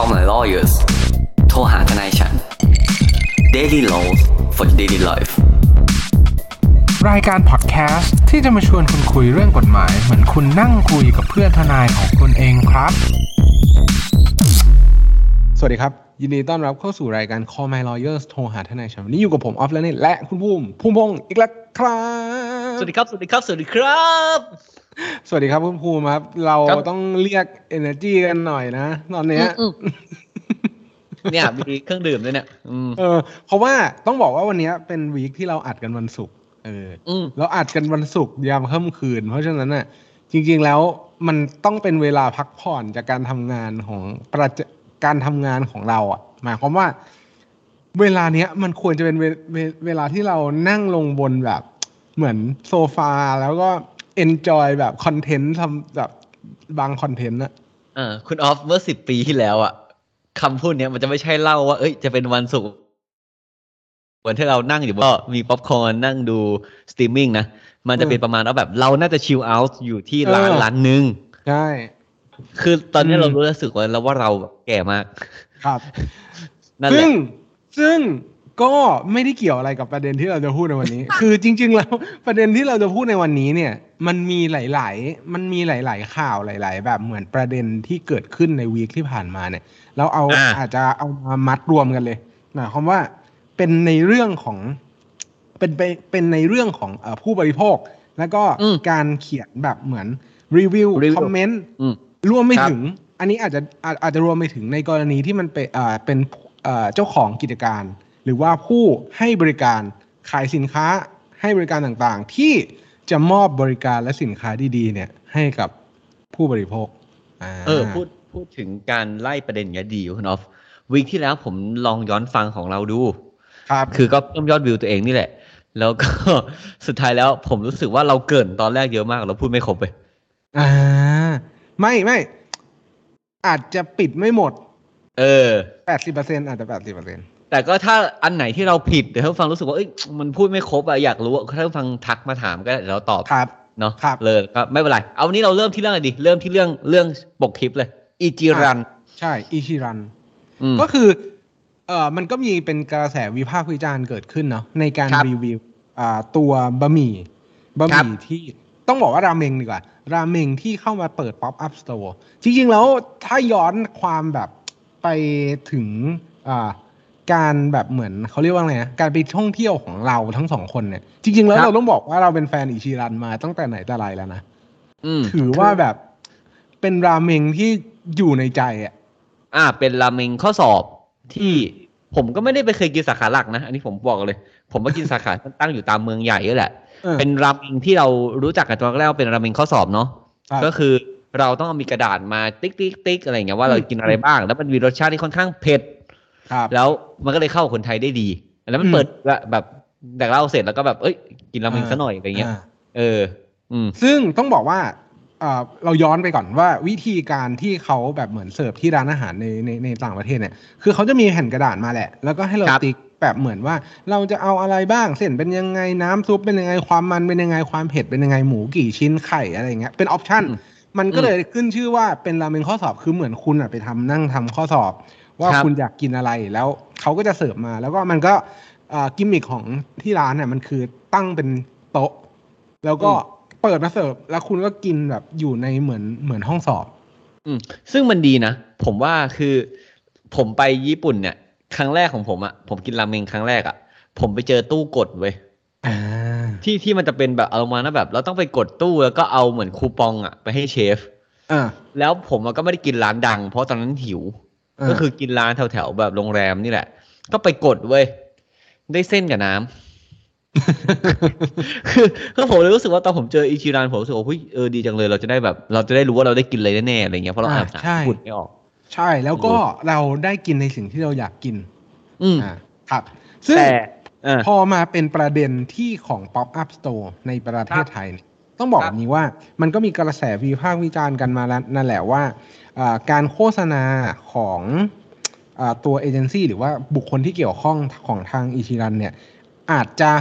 Call my lawyers โทรหาทนายฉัน Daily Laws for Daily Life รายการพอดแคสต์ที่จะมาชวนคุณคุยเรื่องกฎหมาย เหมือนคุณนั่งคุยกับเพื่อนทนายของคุณเองครับ สวัสดีครับ ยินดีต้อนรับเข้าสู่รายการ Call My Lawyers โทรหาทนายฉันวันนี้อยู่กับผมออฟแล้วนี่และคุณภูมิภูมิพงศ์อีกแล้วครับ สวัสดีครับ สวัสดีครับ สวัสดีครับ สวัสดีครับคุณภูมิครับ เราครับต้องเรียก energy กันหน่อยนะตอนเนี้ยอืมเนี่ยมีเครื่องดื่มด้วยเนี่ยอืมเออเพราะว่าต้องบอกว่าวันเนี้ยเป็นวีคที่เราอัดกันวันศุกร์เอออืมเราอัดกันวันศุกร์ยามค่ำคืน เพราะฉะนั้นน่ะ จริง ๆแล้วมันต้องเป็นเวลาพักผ่อนจากการทำงานของประจการทำงานของเราอะ หมายความว่า เวลาเนี้ยมันควรจะเป็นเวเวเวลาที่เรานั่งลงบนแบบ เหมือนโซฟาแล้วก็ enjoy แบบ content ทำแบบบาง content อะอ่าคุณออฟเมื่อสิบปีที่แล้วอะคำพูดเนี้ยมันจะไม่ใช่เล่าว่า เอ้ย จะเป็นวันศุกร์วันที่เรานั่งอยู่ก็มีป๊อปคอร์นนั่งดูสตรีมมิ่งนะ มันจะเป็นประมาณว่าแบบเราน่าจะ chill out อยู่ที่ร้านร้านหนึ่งใช่ คือตอนนี้อืมเรารู้สึกว่าแล้วว่าเราแบบแก่มาก ครับ นั่นแหซึ่ละงซึ่ง ก็ไม่ได้เกี่ยวอะไรกับประเด็นที่เราจะพูดในวันนี้ คือจริง ๆ แล้วประเด็นที่เราจะพูดในวันนี้เนี่ย มันมีหลาย ๆ มันมีหลาย ๆ ข่าวหลาย ๆ แบบเหมือนประเด็นที่เกิดขึ้นในวีคที่ผ่านมาเนี่ย เราเอาอ่าอาจจะเอามามัดรวมกันเลยหมายความว่าเป็นในเรื่องของเป็นไปเป็นในเรื่องของเออผู้บริโภค แล้วก็อืมการเขียนแบบเหมือนรีวิวรีวิวคอมเมนต์อืมรวมไม่ครับถึง อันนี้อาจจะอาจอาจจะรวมไปถึงในกรณีที่มันเป็นอ่าเป็นเอ่อเจ้าของกิจการ หรือว่าผู้ให้บริการขายสินค้าให้บริการต่างๆ ที่จะมอบบริการและสินค้าดีๆ เนี่ยให้กับผู้บริโภคาเออพูดพูดถึงการไล่ประเด็นอย่างเงี้ยดีคุณออฟวีคที่แล้วผมลองย้อนฟังของเราดูครับคือก็เพิ่มยอดวิวตัวเองนี่แหละ แล้วก็สุดท้ายแล้วผมรู้สึกว่าเราเกรินตอนแรกเยอะมากเราพูดไม่ครบไปอ่าไม่ไม่อาจจะปิดไม่หมด เออแปดสิบเปอร์เซ็นอาจจะแปดสิบเปอร์เซ็น แต่ก็ถ้าอันไหนที่เราผิดเดี๋ยวท่านฟังรู้สึกว่าเอ้ยมันพูดไม่ครบอะอยากรู้อะท่านฟังทักมาถามก็ได้เดี๋ยวเราตอบครับเนาะครับเลยก็ไม่เป็นไร เอาวันนี้เราเริ่มที่เรื่องอะไรดี เริ่มที่เรื่องเรื่องปกคลิปเลย อีจิรัน ใช่อิชิรันอืมก็คือเอ่อมันก็มีเป็นกระแสวิพากษ์วิจารณ์เกิดขึ้นเนาะในการครับรีวิวอ่าตัวบะหมี่บะหครับมี่ที่ต้องบอกว่าราเมงดีกว่า ราเมงที่เข้ามาเปิด pop-up store จริงๆแล้วถ้าย้อนความแบบไปถึงอ่า การแบบเหมือนเขาเรียกว่าไงนะการไปท่องเที่ยวของเราทั้งสองคนเนี่ย จริง ๆ แล้วครับเราต้องบอกว่าเราเป็นแฟนอิชิรันมาตั้งแต่ไหนแต่ไรแล้วนะอืมถือว่าแบบเป็นราเมงที่อยู่ในใจอะ อ่า เป็นราเมงข้อสอบที่ผมก็ไม่ได้ไปเคยกินสาขาหลักนะ อันนี้ผมบอกเลย ผมมากินสาขาตั้งอยู่ตามเมืองใหญ่นี่แหละเออเป็นราเมงที่เรารู้จักกันตอนแรกว่าเป็นราเมงข้อสอบเนาะครับก็คือเราต้องเอามีกระดาษมาติ๊กติ๊กติ๊กอะไรอย่างเงี้ยว่าเรากินอะไรบ้าง แล้วมันมีรสชาติที่ค่อนข้างเผ็ดครับ แล้วมันก็เลยเข้ากับคนไทยได้ดี แล้วมันอืมเปิดแบบแต่เราเสร็จแล้วก็แบบเอ้ยกินราเมงอ่าซะหน่อยอะไรเงี้ยอ่าเออ อืมซึ่งต้องบอกว่าเอ่อเราย้อนไปก่อนว่าวิธีการที่เขาแบบเหมือนเสิร์ฟที่ร้านอาหารในในในต่างประเทศเนี่ย คือเขาจะมีแผ่นกระดาษมาแหละ แล้วก็ให้เราครับติ๊กแบบเหมือนว่า เราจะเอาอะไรบ้างเส้นเป็นยังไงน้ำซุปเป็นยังไงความมันเป็นยังไงความเผ็ดเป็นยังไงหมูกี่ชิ้นไข่อะไรอย่างเงี้ยเป็นออปชั่นอืมมันก็เลยขึ้นชื่อว่าเป็นราเมงข้อสอบคือเหมือนคุณอะไปทำนั่งทำข้อสอบ ว่าครับคุณอยากกินอะไรแล้วเขาก็จะเสิร์ฟมา แล้วก็มันก็เอ่อกิมมิคของที่ร้านเนี่ยมันคือตั้งเป็นโต๊ะ แล้วก็เปิดมาเสิร์ฟแล้วคุณก็กินแบบอยู่ในเหมือนเหมือนห้องสอบ อืมซึ่งมันดีนะ ผมว่าคือผมไปญี่ปุ่นเนี่ย ครั้งแรกของผมอะผมกินราเมงครั้งแรกอะผมไปเจอตู้กดเว้ยอ่าที่ที่มันจะเป็นแบบอารมณ์นะแบบ เราต้องไปกดตู้แล้วก็เอาเหมือนคูปองอะไปให้เชฟอ่าแล้วผมอะก็ไม่ได้กินร้านดัง เพราะตอนนั้นหิวอ่า ก็คือกินร้านแถวๆแบบโรงแรมนี่แหละ ก็ไปกดเว้ย ได้เส้นกับน้ำคือคือผมเลยรู้สึกว่าตอนผมเจออิชิรันผมรู้สึกว่าเฮ้ยเออดีจังเลย เราจะได้แบบ เราจะได้รู้ว่าเราได้กินอะไรแน่ๆอะไรเงี้ยเพราะเราอ่านภาษาใช่ญี่ปุ่นไม่ออก ใช่แล้วก็เราได้กินในสิ่งที่เราอยากกิน อืมอ่าครับ ซึ่งแต่เออพอมาเป็นประเด็นที่ของ Pop Up Store ในประเทศไทยเนี่ยต้องบอกคแบรับบนี้ว่ามันก็มีกระแสวิพากษ์วิจารณ์กันมาแล้วนั่นแหละว่าอ่า การโฆษณาของอตัวเอเจนซี่หรือว่าบุคคลที่เกี่ยวข้องของทางอิชิรันเนี่ยอาจจะ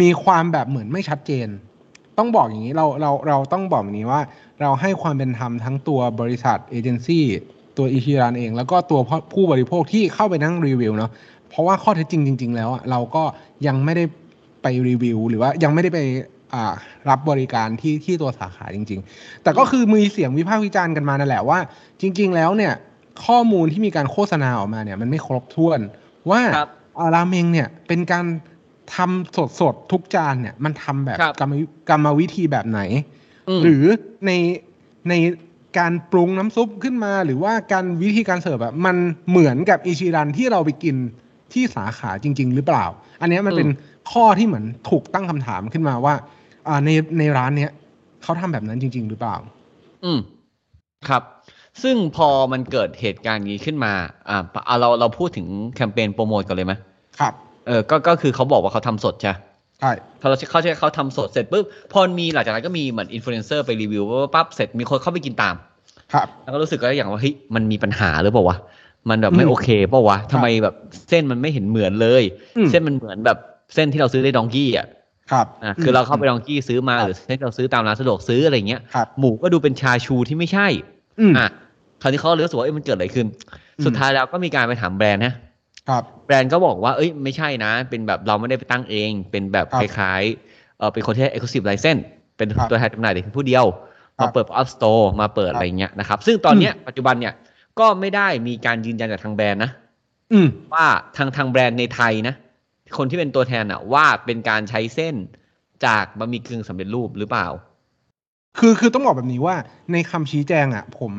มีความแบบเหมือนไม่ชัดเจน ต้องบอกอย่างนี้เราเราเราต้องบอกแบบนี้ว่า เราให้ความเป็นธรรมทั้งตัวบริษัทเอเจนซี่ตัวอิชิรันเอง แล้วก็ตัวผู้บริโภคที่เข้าไปนั่งรีวิวเนาะเพราะว่าข้อเท็จจริงจริง ๆ แล้วอะเราก็ยังไม่ได้ไปรีวิว หรือว่ายังไม่ได้ไป รับบริการที่ที่ตัวสาขาจริง ๆ แต่ก็คือมีเสียงวิพากษ์วิจารณ์กันมานั่นแหละว่า จริง ๆ แล้วเนี่ย ข้อมูลที่มีการโฆษณาออกมาเนี่ย มันไม่ครบถ้วนว่าครับอ่าราเมงเนี่ยเป็นการทำสดสดๆทุกจานเนี่ย มันทำแบบครับกรรมวิกรรมวิธีแบบไหนมหรือในในการปรุงน้ำซุปขึ้นมา หรือว่าการวิธีการเสิร์ฟแบบมันเหมือนกับอิชิรันที่เราไปกินที่สาขาจริง ๆ หรือเปล่า อันเนี้ยมันอืมเป็นข้อที่เหมือนถูกตั้งคำถามขึ้นมาว่า อ่าในในร้านเนี้ยเขาทำแบบนั้นจริง ๆ หรือเปล่า อืมครับ ซึ่งพอมันเกิดเหตุการณ์นี้ขึ้นมาอ่าเอาเราเราพูดถึงแคมเปญโปรโมทกันเลยไหมครับ เออก็ก็คือเขาบอกว่าเขาทำสดใช่ใช่พอเราเขาใช้เขาทำสดเสร็จปุ๊บพอมีหลังจากนั้นก็มีเหมือนอินฟลูเอนเซอร์ไปรีวิวว่าปั๊บเสร็จมีคนเข้าไปกินตาม ครับ แล้วก็รู้สึกก็อย่างว่าเฮ้ยมันมีปัญหาหรือเปล่าวะมันแบบไม่อืมโอเคเปล่าวะทำไมแบบเส้นมันไม่เห็นเหมือนเลยอืมเส้นมันเหมือนแบบเส้นที่เราซื้อในดองกี้อะ ครับอะคือเราเข้าไปดองกี้ซื้อมาหรือเส้นที่เราซื้อตามร้านสะดวกซื้ออะไรเงี้ยครับหมูก็ดูเป็นชาชูที่ไม่ใช่อืมอะคราวนี้เขาเลยรู้สึกว่าเอ้ยมันเกิดอะไรขึ้นอืมสุดท้ายแล้วก็มีการไปถามแบรนด์นะครับ แบรนด์ก็บอกว่าเอ้ยไม่ใช่นะ เป็นแบบเราไม่ได้ไปตั้งเอง เป็นแบบครัคบล้ายๆเออเป็นคนที่ได้ exclusive license เป็นครับตัวแทนจำหน่ายแต่เพียงผู้เดียวครัมาบเปิด up store มาเปิดครับอะไรเงี้ยนะครับ ซึ่งตอนเนี้ยปัจจุบันเนี่ยก็ไม่ได้มีการยืนยันจากทางแบรนด์นะอืมว่าทางทางแบรนด์ในไทยนะ คนที่เป็นตัวแทนอะว่าเป็นการใช้เส้นจากบะหมี่กึ่งสำเร็จรูปหรือเปล่า คือคือต้องบอกแบบนี้ว่าในคำชี้แจงอะผม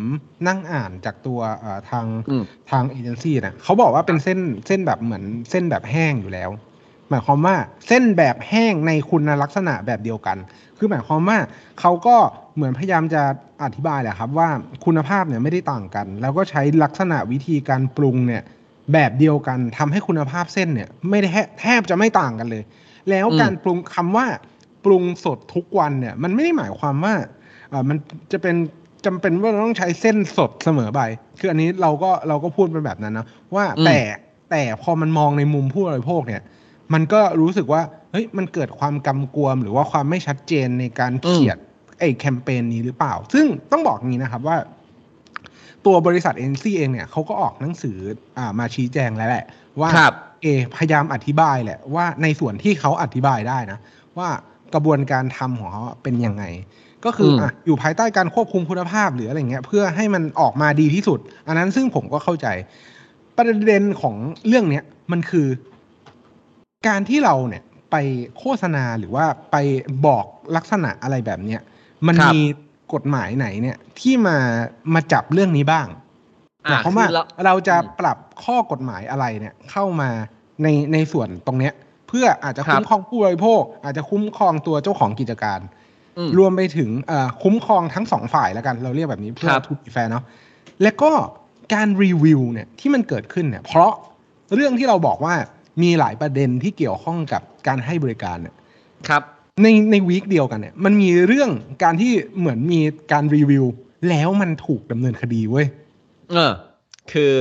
นั่งอ่านจากตัวเอ่อทางอืมทางเอเจนซี่นะเขาบอกว่าเป็นเส้นเส้นแบบเหมือนเส้นแบบแห้งอยู่แล้ว หมายความว่าเส้นแบบแห้งในคุณลักษณะแบบเดียวกัน คือหมายความว่าเขาก็เหมือนพยายามจะอธิบายแหละครับว่าคุณภาพเนี่ยไม่ได้ต่างกัน แล้วก็ใช้ลักษณะวิธีการปรุงเนี่ย แบบเดียวกันทำให้คุณภาพเส้นเนี่ยไม่ได้แทบแทบจะไม่ต่างกันเลย แล้วอืมการปรุงคำว่าปรุงสดทุกวันเนี่ย มันไม่ได้หมายความว่าอ่ามันจะเป็นจำเป็นว่าเราต้องใช้เส้นสดเสมอไป คืออันนี้เราก็เราก็พูดเป็นแบบนั้นนะว่าอืมแต่แต่พอมันมองในมุมผู้บริโภคเนี่ย มันก็รู้สึกว่าเฮ้ยมันเกิดความกำกวม หรือว่าความไม่ชัดเจนในการเขียนไอ้แคมเปญนี้หรือเปล่า ซึ่งต้องบอกอย่างนี้นะครับว่า ตัวบริษัทเอ็นซีเองเนี่ยเขาก็ออกหนังสืออ่ามาชี้แจงแล้วแหละ ว่าครับเอพยายามอธิบายแหละว่าในส่วนที่เขาอธิบายได้นะ ว่ากระบวนการทำของเขาเป็นยังไง ก็คือมอะอยู่ภายใต้การควบคุมคุณภาพหรืออะไรเงี้ย เพื่อให้มันออกมาดีที่สุด อันนั้นซึ่งผมก็เข้าใจ ประเด็นของเรื่องเนี้ยมันคือ การที่เราเนี่ยไปโฆษณาหรือว่าไปบอกลักษณะอะไรแบบเนี้ยมันครับมี กฎหมายไหนเนี่ยที่มามาจับเรื่องนี้บ้างหอะมายความว่าคือเราเราจะอืมปรับข้อกฎหมายอะไรเนี่ยเข้ามาในในส่วนตรงเนี้ย เพื่ออาจจะครับคุ้มครองผู้บริโภค อาจจะคุ้มครองตัวเจ้าของกิจการอืมรวมไปถึงเอ่อคุ้มครองทั้งสองฝ่ายแล้วกัน เราเรียกแบบนี้เพื่อครับทูบีแฟร์เนาะและก็การรีวิวเนี่ยที่มันเกิดขึ้นเนี่ยเพราะเรื่องที่เราบอกว่ามีหลายประเด็นที่เกี่ยวข้องกับการให้บริการเนี่ยครับ ในใน week เดียวกันเนี่ยมันมีเรื่องการที่เหมือนมีการรีวิว แล้วมันถูกดำเนินคดีเว้ยเออ คือ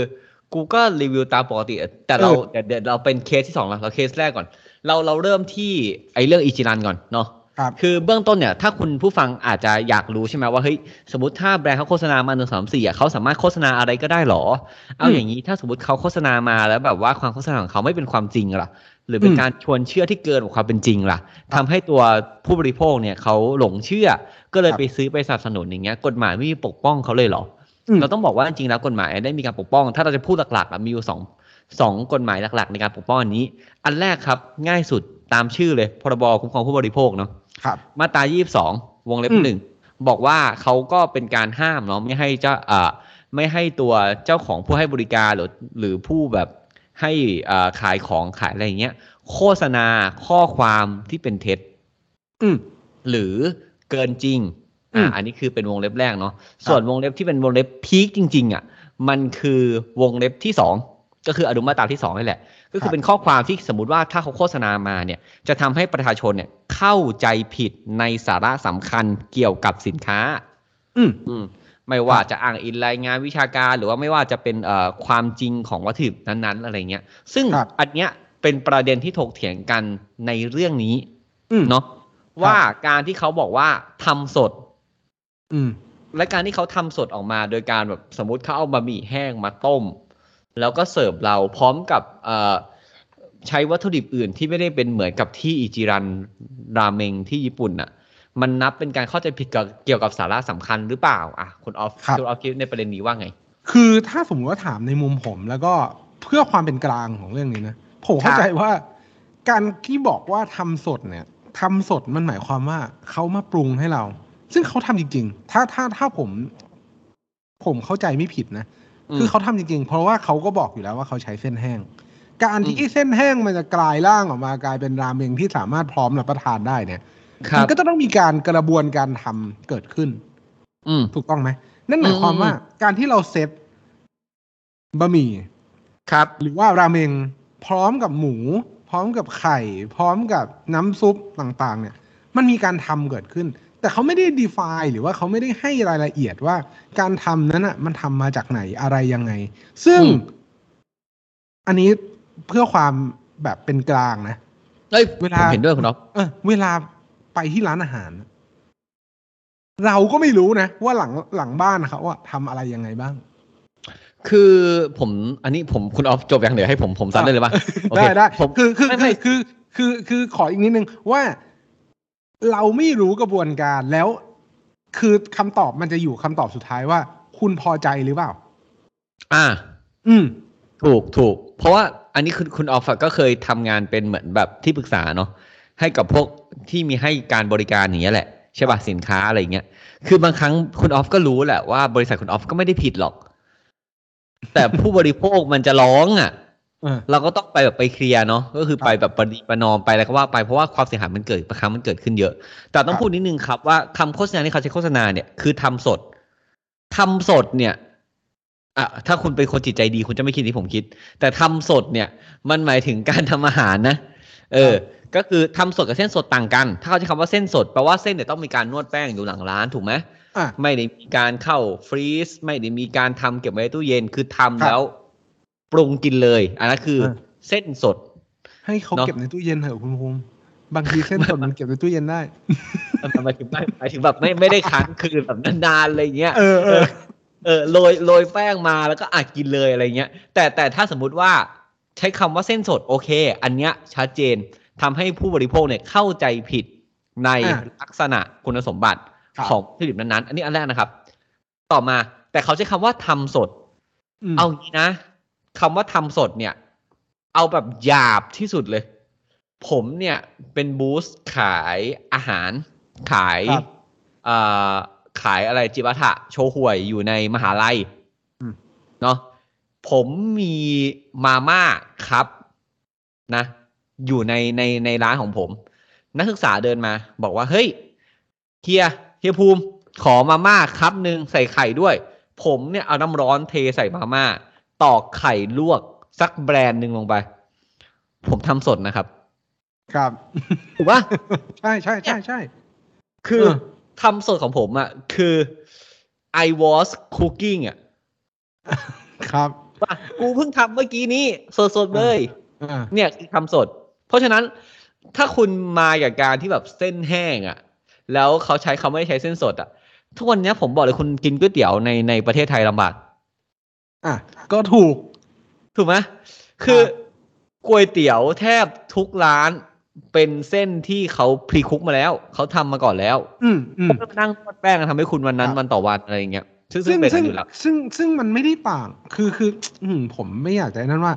กูก็รีวิวตามปกติ แต่เราเออเดี๋ยวเดี๋ยวเราเป็นเคสที่สองแล้วเราเคสแรกก่อน เราเราเริ่มที่ไอ้เรื่องอิจิรันก่อนเนาะครับคือเบื้องต้นเนี่ยถ้าคุณผู้ฟังอาจจะอยากรู้ใช่ไหมว่าเฮ้ยสมมติถ้าแบรนด์เขาโฆษณามาหนึ่งสามสี่อะเขาสามารถโฆษณาอะไรก็ได้หรอ เอาอืมอย่างนี้ถ้าสมมติเขาโฆษณามาแล้วแบบว่าความโฆษณาของเขาไม่เป็นความจริงล่ะ หรือเป็นอืมการชวนเชื่อที่เกินกว่าความเป็นจริงล่ะทำให้ตัวผู้บริโภคเนี่ยเขาหลงเชื่อ ก็เลยครับไปซื้อไปสนับสนุนอย่างเงี้ย กฎหมายไม่มีปกป้องเขาเลยเหรออืมเราต้องบอกว่าจริงๆแล้วกฎหมายได้มีการปกป้อง ถ้าเราจะพูดหลักๆอะมีอยู่สองสองกฎหมายหลัก ๆ ในการปกป้องอันนี้ อันแรกครับง่ายสุดตามชื่อเลยพรบคุ้มครองผู้บริโภคเนาะครับมาตรา22 วงเล็บอืมหนึ่งบอกว่าเขาก็เป็นการห้ามเนาะไม่ให้เจ้าอ่าไม่ให้ตัวเจ้าของผู้ให้บริการหรือหรือผู้แบบ ให้อ่าขายของขายอะไรอย่างเงี้ย โฆษณาข้อความที่เป็นเท็จอืมหรือเกินจริงอือ่ามอันนี้คือเป็นวงเล็บแรกเนาะส่วนวงเล็บที่เป็นวงเล็บพีคจริง ๆ อะ มันคือวงเล็บที่สองก็คืออนุมาตราที่สองนี่แหละ ก็คืครัอบเป็นข้อความที่สมมติว่าถ้าเขาโฆษณามาเนี่ย จะทำให้ประชาชนเนี่ยเข้าใจผิดในสาระสำคัญเกี่ยวกับสินค้า อืมอืม ไม่ว่าจะอ้างอิงรายงานวิชาการ หรือว่าไม่ว่าจะเป็นเอ่อความจริงของวัตถุดิบนั้นๆ อะไรเงี้ย ซึ่งครับอันเนี้ยเป็นประเด็นที่ถกเถียงกันในเรื่องนี้อืมเนาะว่าการที่เขาบอกว่าทำสด อืม และการที่เขาทำสดออกมา โดยการแบบสมมุติเขาเอาบะหมี่แห้งมาต้ม แล้วก็เสิร์ฟเราพร้อมกับเอ่อใช้วัตถุดิบอื่นที่ไม่ได้เป็นเหมือนกับที่อิจิรันราเมงที่ญี่ปุ่นน่ะ มันนับเป็นการเข้าใจผิดกับเกี่ยวกับสาระสำคัญหรือเปล่าอะคุณออฟครับคุณออฟคิดในประเด็นนี้ว่าไง คือถ้าสมมติว่าถามในมุมผมแล้วก็เพื่อความเป็นกลางของเรื่องนี้นะผมเข้าใจว่า การที่บอกว่าทำสดเนี่ยทำสดมันหมายความว่าเขามาปรุงให้เรา ซึ่งเขาทำจริง ๆ ถ้าถ้าถ้าผม ผมเข้าใจไม่ผิดนะอืมคือเขาทำจริงๆ เพราะว่าเขาก็บอกอยู่แล้วว่าเขาใช้เส้นแห้ง การที่อืมเส้นแห้งมันจะกลายร่างออกมากลายเป็นราเมงที่สามารถพร้อมรับประทานได้เนี่ยครั มับก็จะต้องมีการกระบวนการทำเกิดขึ้น อืมถูกต้องไหมนั่นหมายความว่าการที่เราเซตบะหมี่ครับ หรือว่าราเมงพร้อมกับหมู พร้อมกับไข่ พร้อมกับน้ำซุปต่างๆ เนี่ย มันมีการทำเกิดขึ้น แต่เขาไม่ได้ define หรือว่าเขาไม่ได้ให้รายละเอียดว่าการทำนั้นอะ มันทำมาจากไหนอะไรยังไง ซึ่งอืมอันนี้เพื่อความแบบเป็นกลางนะเอ้ยเวลาผมเห็นด้วยคุณออฟเออเวลา ไปที่ร้านอาหาร เราก็ไม่รู้นะ ว่าหลังหลังบ้านเขาอะทำอะไรยังไงบ้าง คือผมอันนี้ผมคุณออฟจบอย่างเดียวให้ผมผมซ้ำได้เลยป่ะโอเคได้ได้ผมคือคือไม่คืไม่อคือคือคือขออีกนิดนึงว่าเราไม่รู้กระบวนการแล้ว คือคำตอบมันจะอยู่คำตอบสุดท้ายว่า คุณพอใจหรือเปล่า อ่า อืม ถูกถูก เพราะว่าอันนี้คุณคุณออฟอะก็เคยทำงานเป็นเหมือนแบบที่ปรึกษาเนาะ ให้กับพวกที่มีให้การบริการอย่างเงี้ยแหละใช่ป่ะสินค้าอะไรอย่างเงี้ย คือบางครั้งคุณออฟก็รู้แหละว่าบริษัทคุณออฟก็ไม่ได้ผิดหรอก แต่ผู้บริโภคมันจะร้องอะเออเราก็ต้องไปแบบไปเคลียร์เนาะก็คือไปแบบประนีประนอมไปอะไรก็ว่าไปเพราะว่าความเสียหายมันเกิดบางครั้งมันเกิดขึ้นเยอะ แต่ต้อคงรับพูดนิดนึงครับว่าคำโฆษณาที่เขาใช้โฆษณาเนี่ยคือทำสดทำสดเนี่ยอะถ้าคุณเป็นคนจิตใจดีคุณจะไม่คิดที่ผมคิด แต่ทำสดเนี่ย มันหมายถึงการทำอาหารนะ เออ ก็คือทำสดกับเส้นสดต่างกัน ถ้าเขาใช้คำว่าเส้นสดแปลว่าเส้นเนี่ยต้องมีการนวดแป้งอยู่หลังร้านถูกไหมอะไม่ได้มีการเข้าฟรีซไม่ได้มีการทำเก็บไว้ในตู้เย็นคือทำครับแล้วปรุงกินเลย อันนั้นคือเออเส้นสด ให้เขาเนอะเก็บในตู้เย็นเถอะคุณภูมิบางทีเส้นสดมันเก็บในตู้เย็นได้หมายถึงไม่หมายถึงแบบไม่ไม่ได้ค้างคืนแบบนานๆอะไรเงี้ยเออเออเออโรยโรยแป้งมาแล้วก็อาจกินเลยอะไรเงี้ย แต่แต่ถ้าสมมุติว่าใช้คำว่าเส้นสดโอเค อันเนี้ยชัดเจน ทำให้ผู้บริโภคเนี่ยเข้าใจผิดในอะลักษณะคุณสมบัติครับของผลิตนั้นๆ อันนี้อันแรกนะครับ ต่อมาแต่เขาใช้คำว่าทำสดมเอางี้นะคำว่าทำสดเนี่ย เอาแบบหยาบที่สุดเลย ผมเนี่ยเป็นบูธขายอาหาร ขายครับเอ่อขายอะไรจิบะถะโชห่วยอยู่ในมหาลัยอืมเนาะผมมีมาม่าครับนะ อยู่ในในในร้านของผม นักศึกษาเดินมา บอกว่าเฮ้ยเฮียเฮียภูมิ ขอมาม่าครับหนึ่งใส่ไข่ด้วย ผมเนี่ยเอาน้ำร้อนเทใส่มาม่าตอกไข่ลวกสักแบรนด์หนึ่งลงไป ผมทำสดนะครับ ครับถูกปะใช่ใช่ใช่ใช่คือเออทำสดของผมอะ่ะ คือ I was cooking อะครับว่ากูเพิ่งทำเมื่อกี้นี้สดๆเลยอ่าเนี่ยคือทำสด เพราะฉะนั้นถ้าคุณมากับการที่แบบเส้นแห้งอะ่ะ แล้วเขาใช้เขาไม่ได้ใช้เส้นสดอะ่ะ ทุกวันเนี้ยผมบอกเลยคุณกินก๋วยเตี๋ยวในในประเทศไทยลำบาก อะ ก็ถูก ถูกไหมคือก๋วยเตี๋ยวแทบทุกร้านเป็นเส้นที่เขาพรีคุกมาแล้ว เขาทำมาก่อนแล้ว อืมอืมเขานั่งทอดแป้งทำให้คุณวันนั้นครับวันต่อวันอะไรอย่างเงี้ยซึ่งซึ่ซึ่งงเป็นกัซึ่นงอยู่แล้วซึ่งซึ่งมันไม่ได้ต่าง คือคือ อืมผมไม่อยากจะนั่นว่า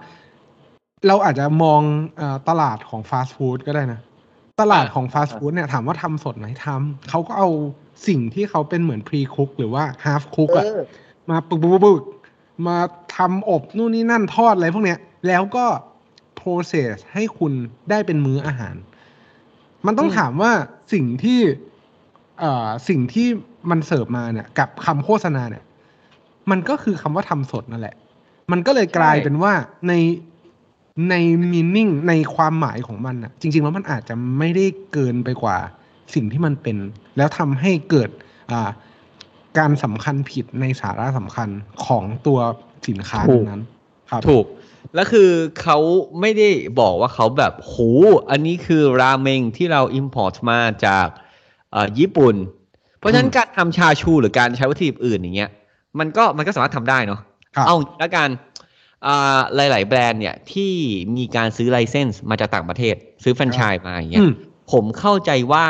เราอาจจะมองเอ่อตลาดของฟาสต์ฟู้ดก็ได้นะ ตลาดของฟาสต์ฟู้ดเนี่ยถามว่าทำสดไหมทำเขาก็เอาสิ่งที่เขาเป็นเหมือนพรีคุกหรือว่าฮาฟคุกอะมาปึกปึกปึกปึกมาทำอบนู่นนี่นั่นทอดอะไรพวกเนี้ย แล้วก็ process ให้คุณได้เป็นมื้ออาหาร มันต้องอืมถามว่าสิ่งที่เอ่อสิ่งที่มันเสิร์ฟมาเนี่ย กับคำโฆษณาเนี่ย มันก็คือคำว่าทำสดนั่นแหละ มันก็เลยกลายเป็นว่าใน ในมีนิ่งในความหมายของมันอะจริง ๆ แล้วมันอาจจะไม่ได้เกินไปกว่าสิ่งที่มันเป็น แล้วทำให้เกิดอ่าการสำคัญผิดในสาระสำคัญของตัวสินค้าถูกนั้นครับถูกแล้วคือเขาไม่ได้บอกว่าเขาแบบโหอันนี้คือราเมงที่เรา import มาจากเอ่อญี่ปุ่น เพราะฉะนั้นอืมการทำชาชูหรือการใช้วัตถุดิบอื่นอย่างเงี้ย มันก็มันก็สามารถทำได้เนาะครับเอาแล้วกันอ่า หลาย ๆ แบรนด์เนี่ยที่มีการซื้อ license มาจากต่างประเทศ ซื้อแฟรนไชส์มาอย่างเงี้ย อืมผมเข้าใจว่า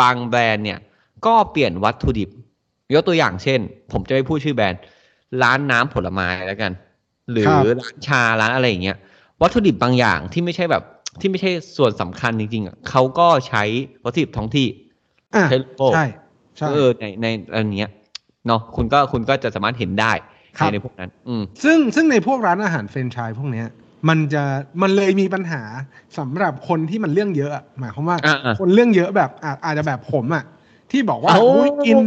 บางแบรนด์เนี่ย ก็เปลี่ยนวัตถุดิบ ยกตัวอย่างเช่น ผมจะไม่พูดชื่อแบรนด์ ร้านน้ำผลไม้แล้วกัน หรือร้านชาร้านอะไรอย่างเงี้ยวัตถุดิบบางอย่างที่ไม่ใช่แบบที่ไม่ใช่ส่วนสำคัญจริงๆอะเขาก็ใช้วัตถุดิบท้องที่อะใช้โลโก้ใช่ใช่เออในในอันเนี้ยเนาะคุณก็คุณก็จะสามารถเห็นได้ครับ ในในพวกนั้น อืมซึ่งซึ่งในพวกร้านอาหารเฟรนไชส์พวกเนี้ย มันจะมันเลยมีปัญหาสำหรับคนที่มันเรื่องเยอะอะหมายความว่าอ่าๆคนเรื่องเยอะแบบอาจอาจจะแบบผมอะที่บอกว่าเอ้าอุ๊ยกิน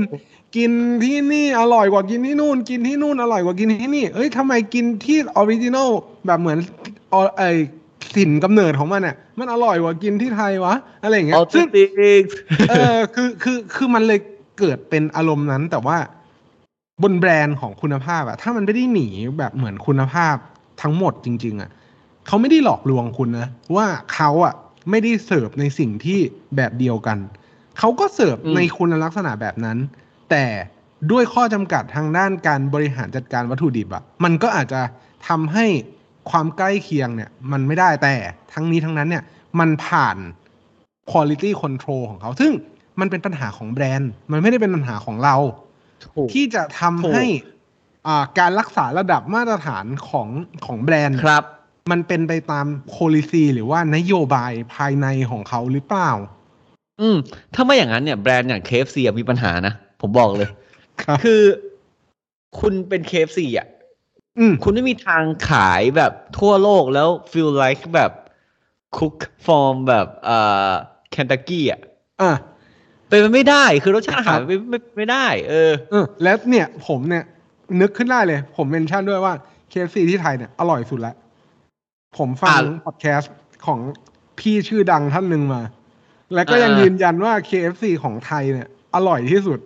กินที่นี่อร่อยกว่ากินที่นู่น กินที่นู่นอร่อยกว่ากินที่นี่ เอ้ยทำไมกินที่ original แบบเหมือนออไอถิ่นกำเนิดของมันเนี่ยมันอร่อยกว่ากินที่ไทยวะอะไรอย่างเงี้ย ออซึ่งติกเออคือคือคือมันเลยเกิดเป็นอารมณ์นั้นแต่ว่า บนแบรนด์ของคุณภาพอะถ้ามันไม่ได้หนีแบบเหมือนคุณภาพทั้งหมดจริง ๆอะเขาไม่ได้หลอกลวงคุณนะว่าเขาอะไม่ได้เสิร์ฟในสิ่งที่แบบเดียวกันเขาก็เสิร์ฟอืมในคุณลักษณะแบบนั้น แต่ด้วยข้อจำกัดทางด้านการบริหารจัดการวัตถุดิบอะมันก็อาจจะทำให้ความใกล้เคียงเนี่ยมันไม่ได้แต่ทั้งนี้ทั้งนั้นเนี่ยมันผ่าน quality control ของเขา ซึ่งมันเป็นปัญหาของแบรนด์ มันไม่ได้เป็นปัญหาของเราถูก ที่จะทำให้อ่าการรักษาระดับมาตรฐานของของแบรนด์ครับ มันเป็นไปตาม policy หรือว่านโยบายภายในของเขาหรือเปล่า อืม ถ้าไม่อย่างนั้นเนี่ยแบรนด์อย่าง KFC อะมีปัญหานะ ผมบอกเลยครับคือคุณเป็น KFC อะอืมคุณไม่มีทางขายแบบทั่วโลกแล้ว feel like แบบ cook from แบบเอ่อเคนตักกี้อะอะ เป็นไปไม่ได้คือรสชาติอาหารครับไม่ไม่ไม่ได้เออเออแล้วเนี่ยผมเนี่ย นึกขึ้นได้เลย ผม mention ด้วยว่า KFC ที่ไทยเนี่ย อร่อยสุดแล้วผมฟังอ่าพอดแคสต์ของพี่ชื่อดังท่านหนึ่งมา แล้วก็ยังอ่ายืยืนยันว่า KFC ของไทยเนี่ย อร่อยที่สุด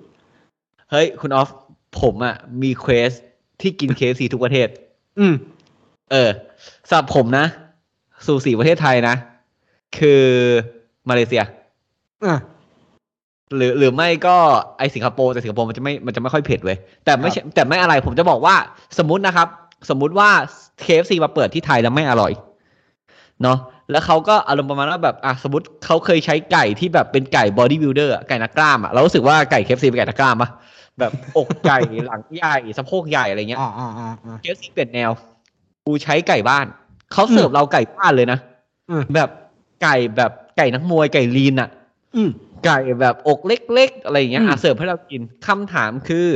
เฮ้ย คุณออฟ ผมอะมี quest ที่กิน KFC ทุกประเทศ อืม เออสำหรับผมนะ สู่สี่ประเทศไทยนะ คือมาเลเซียอะ หรือหรือไม่ก็ไอสิงคโปร์แต่สิงคโปร์มันจะไม่มันจะไม่ค่อยเผ็ดเว้ยแต่ไม่ใช่แต่ไม่อะไรผมจะบอกว่าสมมตินะครับ สมมุติว่า KFC มาเปิดที่ไทยแล้วไม่อร่อยเนาะแล้วเขาก็อารมณ์ประมาณว่าแบบอะสมมติเขาเคยใช้ไก่ที่แบบเป็นไก่บอดี้บิ l เดอร์ไก่นักกล้ามอะเรารู้สึกว่าไก่ KFC เป็นไก่นักกล้ามปะแบบอกไก่หลังใหญ่สะโพกใหญ่อะไรเงี้ยอ่าอ่าอ่าอ่า KFC เปลี่ยนแนว กูใช้ไก่บ้านเขาเสิร์ฟเราไก่บ้านเลยนะอืมแบบไก่แบบไก่นักมวยไก่ lean อะอืม ไก่แบบอกเล็กๆ อะไรอย่างเงี้ยอืมอะเสิร์ฟให้เรากินคำถามคือ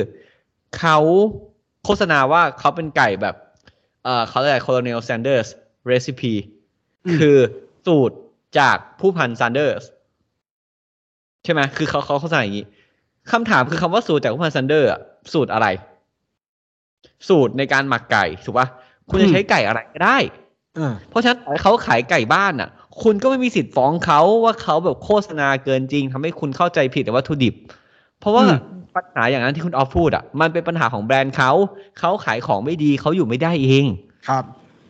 เขาโฆษณาว่าเขาเป็นไก่แบบเอ่อเขาเรียกอะไร Colonel Sanders recipe คือสูตรจากผู้พันซันเดอร์สใช่ไหมคือเขาเขาโฆษณาอย่างนี้คำถามคือคำว่าสูตรจากผู้พันซันเดอร์อะสูตรอะไร สูตรในการหมักไก่ถูกปะคุณจะใช้ไก่อะไรก็ได้อ่าเพราะฉะนั้นเขาขายไก่บ้านอะ คุณก็ไม่มีสิทธิ์ฟ้องเขาว่าเขาแบบโฆษณาเกินจริงทำให้คุณเข้าใจผิดในวัตถุดิบ เพราะว่าอืมปัญหาอย่างนั้นที่คุณออฟพูดอะมันเป็นปัญหาของแบรนด์เขาเขาขายของไม่ดีเขาอยู่ไม่ได้เองครับ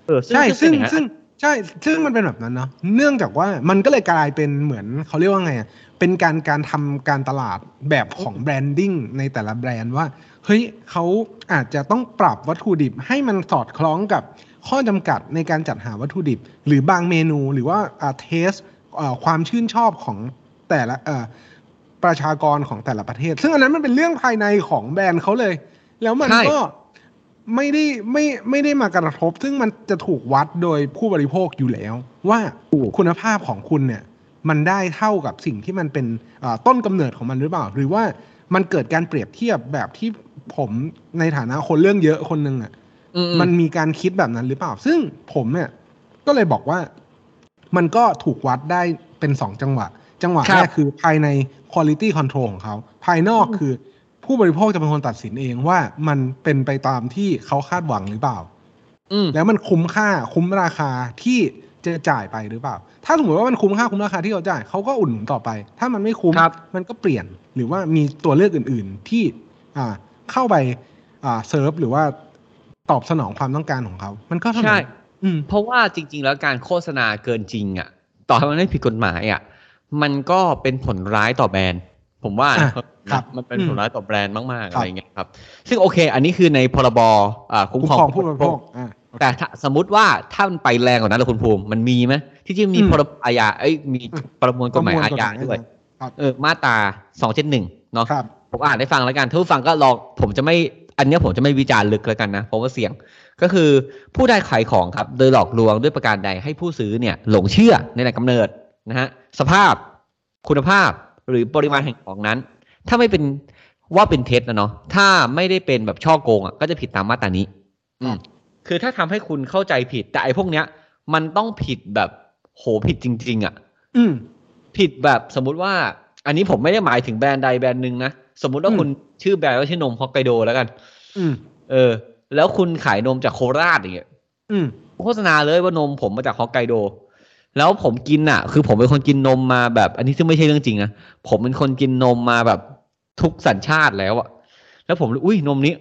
เออใช่ซึ่งงเป็นอย่างนั้นซึ่งใช่ ซึ่งมันเป็นแบบนั้นเนาะ เนื่องจากว่ามันก็เลยกลายเป็นเหมือนเขาเรียกว่าไงอะเป็นการการทำการตลาดแบบของ branding ในแต่ละแบรนด์ว่า เฮ้ยเขาอาจจะต้องปรับวัตถุดิบให้มันสอดคล้องกับ ข้อจำกัดในการจัดหาวัตถุดิบ หรือบางเมนูหรือว่าอ่าเทสอ่าความชื่นชอบของแต่ละเอ่อประชากรของแต่ละประเทศ ซึ่งอันนั้นมันเป็นเรื่องภายในของแบรนด์เขาเลย แล้วมันใช่ก็ไม่ได้ไม่ไม่ได้มากระทบ ซึ่งมันจะถูกวัดโดยผู้บริโภคอยู่แล้ว ว่าคุณภาพของคุณเนี่ย มันได้เท่ากับสิ่งที่มันเป็นอ่าต้นกำเนิดของมันหรือเปล่า หรือว่ามันเกิดการเปรียบเทียบแบบที่ผมในฐานะคนเรื่องเยอะคนหนึ่งอะอื มมันมีการคิดแบบนั้นหรือเปล่า ซึ่งผมเนี่ย ก็เลยบอกว่า มันก็ถูกวัดได้เป็นสองจังหวะ จังหวะครับแรกคือภายใน quality control ของเขา ภายนอกคือผู้บริโภคจะเป็นคนตัดสินเองว่ามันเป็นไปตามที่เขาคาดหวังหรือเปล่าอืมแล้วมันคุ้มค่าคุ้มราคาที่จะจ่ายไปหรือเปล่า ถ้าสมมติว่ามันคุ้มค่าคุ้มราคาที่เขาจ่ายเขาก็อุดหนุนต่อไป ถ้ามันไม่คุ้มครับมันก็เปลี่ยนหรือว่ามีตัวเลือกอื่น ๆ ที่ อ่า เข้าไปอ่าเซิร์ฟหรือว่า ตอบสนองความต้องการของเขา มันก็เท่านั้นใช่อืมเพราะว่าจริง ๆ แล้วการโฆษณาเกินจริงอะ ต่อให้มันไม่ผิดกฎหมายอะ มันก็เป็นผลร้ายต่อแบรนด์ผผมว่าอะนะครับมันเป็นอืมผลร้ายต่อแบรนด์มากๆครับอะไรเงี้ยครับ ซึ่งโอเค อันนี้คือในพรบอ่าคุ้มคุ้มครองครองผู้บริโภคอ่าโอเคแต่ถ้าสมมติว่าถ้ามันไปแรงกว่านั้นเลยคุณภูมิมันมีไหมที่จริงมีอืมพรบอาญาเอ้ยมีประมวลกฎหมายอาญาด้วยครับเออมาตราสองเจ็ดหนึ่งเนาะครับผมอ่านให้ฟังแล้วกันถ้าผู้ฟังก็ลองผมจะไม่ อันเนี้ยผมจะไม่วิจารณ์ลึกแล้วกันนะ เพราะว่าเสี่ยงก็คือผู้ใดขายของครับ โดยหลอกลวงด้วยประการใดให้ผู้ซื้อเนี่ยหลงเชื่อในแหล่งกำเนิดนะฮะสภาพคุณภาพหรือปริมาณแห่งของนั้น ถ้าไม่เป็นว่าเป็นเท็จนะเนาะถ้าไม่ได้เป็นแบบช่อโกงอะก็จะผิดตามมาตรานี้ อืมคือถ้าทำให้คุณเข้าใจผิด แต่ไอ้พวกเนี้ย มันต้องผิดแบบโหผิดจริง ๆ อะ อืม ผิดแบบสมมุติว่า อันนี้ผมไม่ได้หมายถึงแบรนด์ใดแบรนด์หนึ่งนะ สมมุติว่าอืมคุณชื่อแบรนด์ว่าชื่อนมฮอกไกโดแล้วกัน อืม เออ แล้วคุณขายนมจากโคราชอย่างเงี้ยอืมโฆษณาเลยว่านมผมมาจากฮอกไกโด แล้วผมกินอะ คือผมเป็นคนกินนมมาแบบ อันนี้ซึ่งไม่ใช่เรื่องจริงนะ ผมเป็นคนกินนมมาแบบทุกสัญชาติแล้วอะแล้วผมเลยอุ้ยนมนี้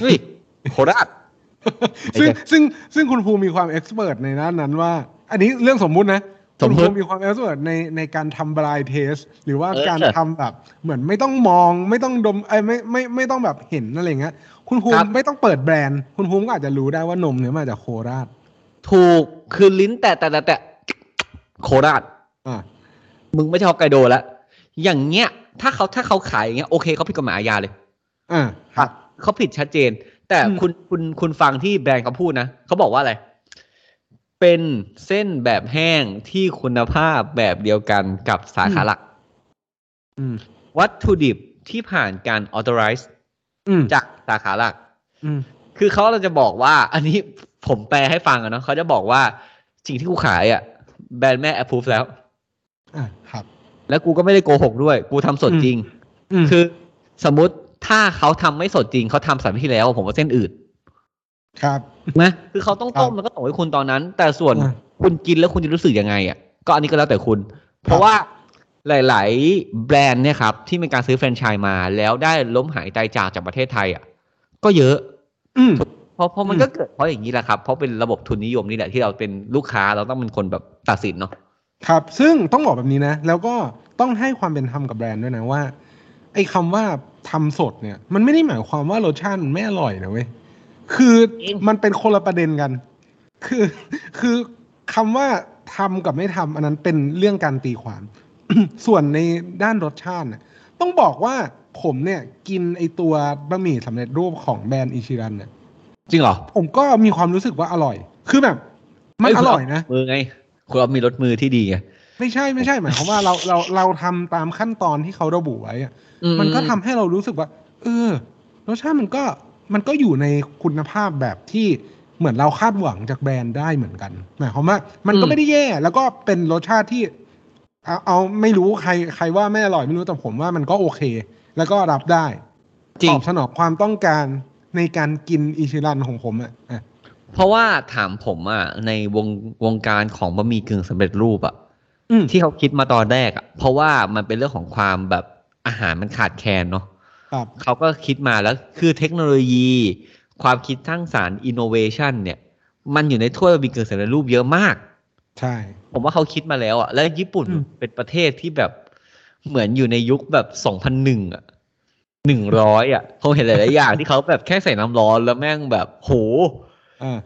เฮ้ยโคราช ซึ่งซึ่งซึ่งคุณภูมิมีความเอ็กซ์เพรสในด้านนั้นว่า อันนี้เรื่องสมมุตินะ สมมุติคุณภูมิมีความเอ็กซ์เพรสในในการทำบรายเทส หรือว่าเออการทำแบบ เหมือนไม่ต้องมองไม่ต้องดมไอ้ยไม่ไม่ไม่ต้องแบบเห็นอะไรเงี้ยคุณภูครัมิบไม่ต้องเปิดแบรนด์ คุณภูมิก็อาจจะรู้ได้ว่านมเนี่ยมาจากโคราช ถูกคือลิ้นแต่แต่แต่แต่โคราชอ่ามึงไม่ใช่ฮอกไกโดแล้วอย่างเงี้ย ถ้าเขาถ้าเขาขายอย่างเงี้ยโอเคเขาผิดกฎหมายอาญาเลยอ่าครับเขาผิดชัดเจน แต่อืมคุณคุณคุณฟังที่แบรนด์เขาพูดนะเขาบอกว่าอะไร เป็นเส้นแบบแห้งที่คุณภาพแบบเดียวกันกับสาขาหลักอืมวัตถุดิบที่ผ่านการ authorize อืมจากสาขาหลักอืมคือเขาเราจะบอกว่า อันนี้ผมแปลให้ฟังอะเนาะเขาจะบอกว่าสิ่งที่กูขายอะแบรนด์แม่ approve แล้วอ่าครับ แล้วกูก็ไม่ได้โกหกด้วย กูทำสดอืมจริงอืมคือสมมติถ้าเขาทำไม่สดจริง เขาทำสัปดาห์ที่แล้ว ผมว่าเส้นอืด ครับนะคือเขาต้องต้มครับแล้วก็ส่งให้คุณตอนนั้น แต่ส่วนอ่าคุณกินแล้วคุณจะรู้สึกยังไงอะก็อันนี้ก็แล้วแต่คุณ เพราะว่าหลาย ๆ แบรนด์เนี่ยครับที่มีการซื้อแฟรนไชส์มาแล้วได้ล้มหายตายจากจากประเทศไทยอะก็เยอะอืมเพราะเพราะมันอืมก็เกิดเพราะอย่างนี้แหละครับ เพราะเป็นระบบทุนนิยมนี่แหละที่เราเป็นลูกค้าเราต้องเป็นคนแบบตัดสินเนาะครับ ซึ่งต้องบอกแบบนี้นะ แล้วก็ต้องให้ความเป็นธรรมกับแบรนด์ด้วยนะว่า ไอ้คำว่าทำสดเนี่ย มันไม่ได้หมายความว่ารสชาติมันไม่อร่อยนะเว้ย คือจริงมันเป็นคนละประเด็นกัน คือ คือคำว่าทำกับไม่ทำอันนั้นเป็นเรื่องการตีความ ส่วนในด้านรสชาติเนี่ยต้องบอกว่าผมเนี่ย กินไอตัวบะหมี่สำเร็จรูปของแบรนด์อิชิรันเนี่ยจริงเหรอ ผมก็มีความรู้สึกว่าอร่อย คือแบบ มันอร่อยนะมือไงคุณเอามีรถมือที่ดีไงไม่ใช่ไม่ใช่หมายความว่าเราเราเราทำตามขั้นตอนที่เขาระบุไว้อะอืมันก็ทำให้เรารู้สึกว่า เออรสชาติมันก็ มันก็อยู่ในคุณภาพแบบที่เหมือนเราคาดหวังจากแบรนด์ได้เหมือนกันหมายความว่ามันก็ไม่ได้แย่ แล้วก็เป็นรสชาติที่ เอาเอาไม่รู้ใครใครว่าไม่อร่อยไม่รู้แต่ผมว่ามันก็โอเค แล้วก็รับได้จริง ตอบสนองความต้องการในการกินอิชิรันของผมอะอะเพราะว่าถามผมอะในวงวงการของบะหมี่กึ่งสำเร็จรูปอะอืมที่เขาคิดมาตอนแรกอะเพราะว่ามันเป็นเรื่องของความแบบอาหารมันขาดแคลนเนาะครับ เขาก็คิดมาแล้วคือเทคโนโลยี ความคิดสร้างสรรค์ innovation เนี่ย มันอยู่ในถ้วยบะหมี่กึ่งสำเร็จรูปเยอะมาก ใช่ ผมว่าเขาคิดมาแล้วอะ แล้วญี่ปุ่นอืมเป็นประเทศที่แบบเหมือนอยู่ในยุคแบบสองพันหนึ่งอะหนึ่งร้อยอะผมเห็นหลายๆอย่างที่เขาแบบแค่ใส่น้ำร้อนแล้วแม่งแบบโหอ่า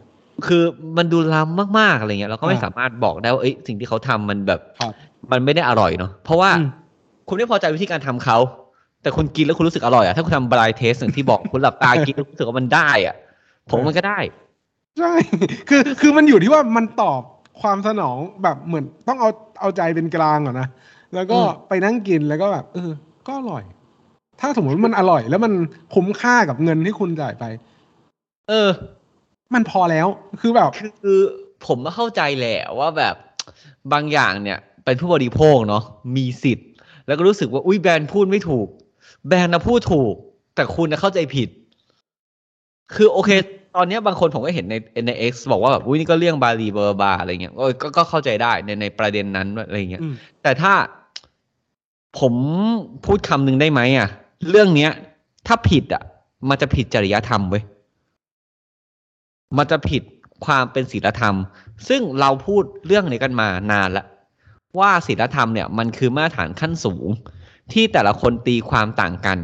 คือมันดูล้ำมากๆอะไรเงี้ยเราก็ไม่อ่าสามารถบอกได้ว่าเอ้ยสิ่งที่เขาทำมันแบบครับมันไม่ได้อร่อยเนาะเพราะว่าอืมคุณไม่พอใจวิธีการทำเขา แต่คุณกินแล้วคุณรู้สึกอร่อยอะถ้าคุณทำบรายเทสอย่างที่บอกคุณหลับตากินแล้วรู้สึกว่ามันได้อะ ผมว่ามันก็ได้ใช่คือคือมันอยู่ที่ว่ามันตอบความสนองแบบเหมือนต้องเอาเอาใจเป็นกลางก่อนนะแล้วก็อืมไปนั่งกินแล้วก็แบบเออ ก็อร่อย ถ้าสมมติมันอร่อย แล้วมันคุ้มค่ากับเงินที่คุณจ่ายไป เออ มันพอแล้วคือแบบ คือผมก็เข้าใจแหละว่าแบบบางอย่างเนี่ย เป็นผู้บริโภคเนาะมีสิทธิ์ แล้วก็รู้สึกว่าอุ้ยแบรนด์พูดไม่ถูก แบรนด์นะพูดถูก แต่คุณนะเข้าใจผิด คือโอเค ตอนเนี้ยบางคนผมก็เห็นในใน X บอกว่าแบบอุ้ยนี่ก็เลี่ยงบาลีเบอร์บาอะไรเงี้ยก็ก็ก็เข้าใจได้ในในประเด็นนั้นอะไรเงี้ยอืมแต่ถ้าผมพูดคำหนึ่งได้ไหมอะ เรื่องเนี้ย ถ้าผิดอะ มันจะผิดจริยธรรมเว้ยมันจะผิดความเป็นศีลธรรม ซึ่งเราพูดเรื่องนี้กันมานานแล้วว่าศีลธรรมเนี่ย มันคือมาตรฐานขั้นสูง ที่แต่ละคนตีความต่างกัน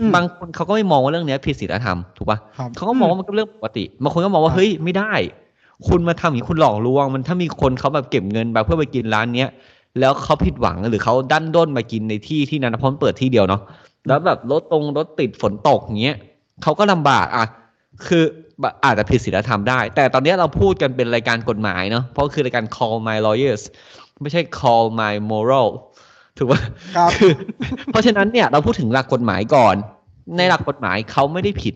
อืมบางคนเขาก็ไม่มองว่าเรื่องเนี้ยผิดศีลธรรมถูกปะครับเขาก็มองว่ามันก็เรื่องปกติบางคนก็มองว่าครับเฮ้ยไม่ได้ คุณมาทำอย่างนี้คุณหลอกลวง มันถ้ามีคนเขาแบบเก็บเงินแบบเพื่อไปกินร้านเนี้ยแล้วเขาผิดหวังหรือเขาดันด้นมากินในที่ที่นั้นนะเพราะมันเปิดที่เดียวเนาะแล้วแบบรถตรงรถติดฝนตกอย่างเงี้ยเขาก็ลำบากอะคือแบบอาจจะผิดศีลธรรมได้ แต่ตอนเนี้ยเราพูดกันเป็นรายการกฎหมายเนาะเพราะคือรายการ call my lawyers ไม่ใช่ common moral ถูกปะครับคือเพราะฉะนั้นเนี่ยเราพูดถึงหลักกฎหมายก่อน ในหลักกฎหมายเขาไม่ได้ผิด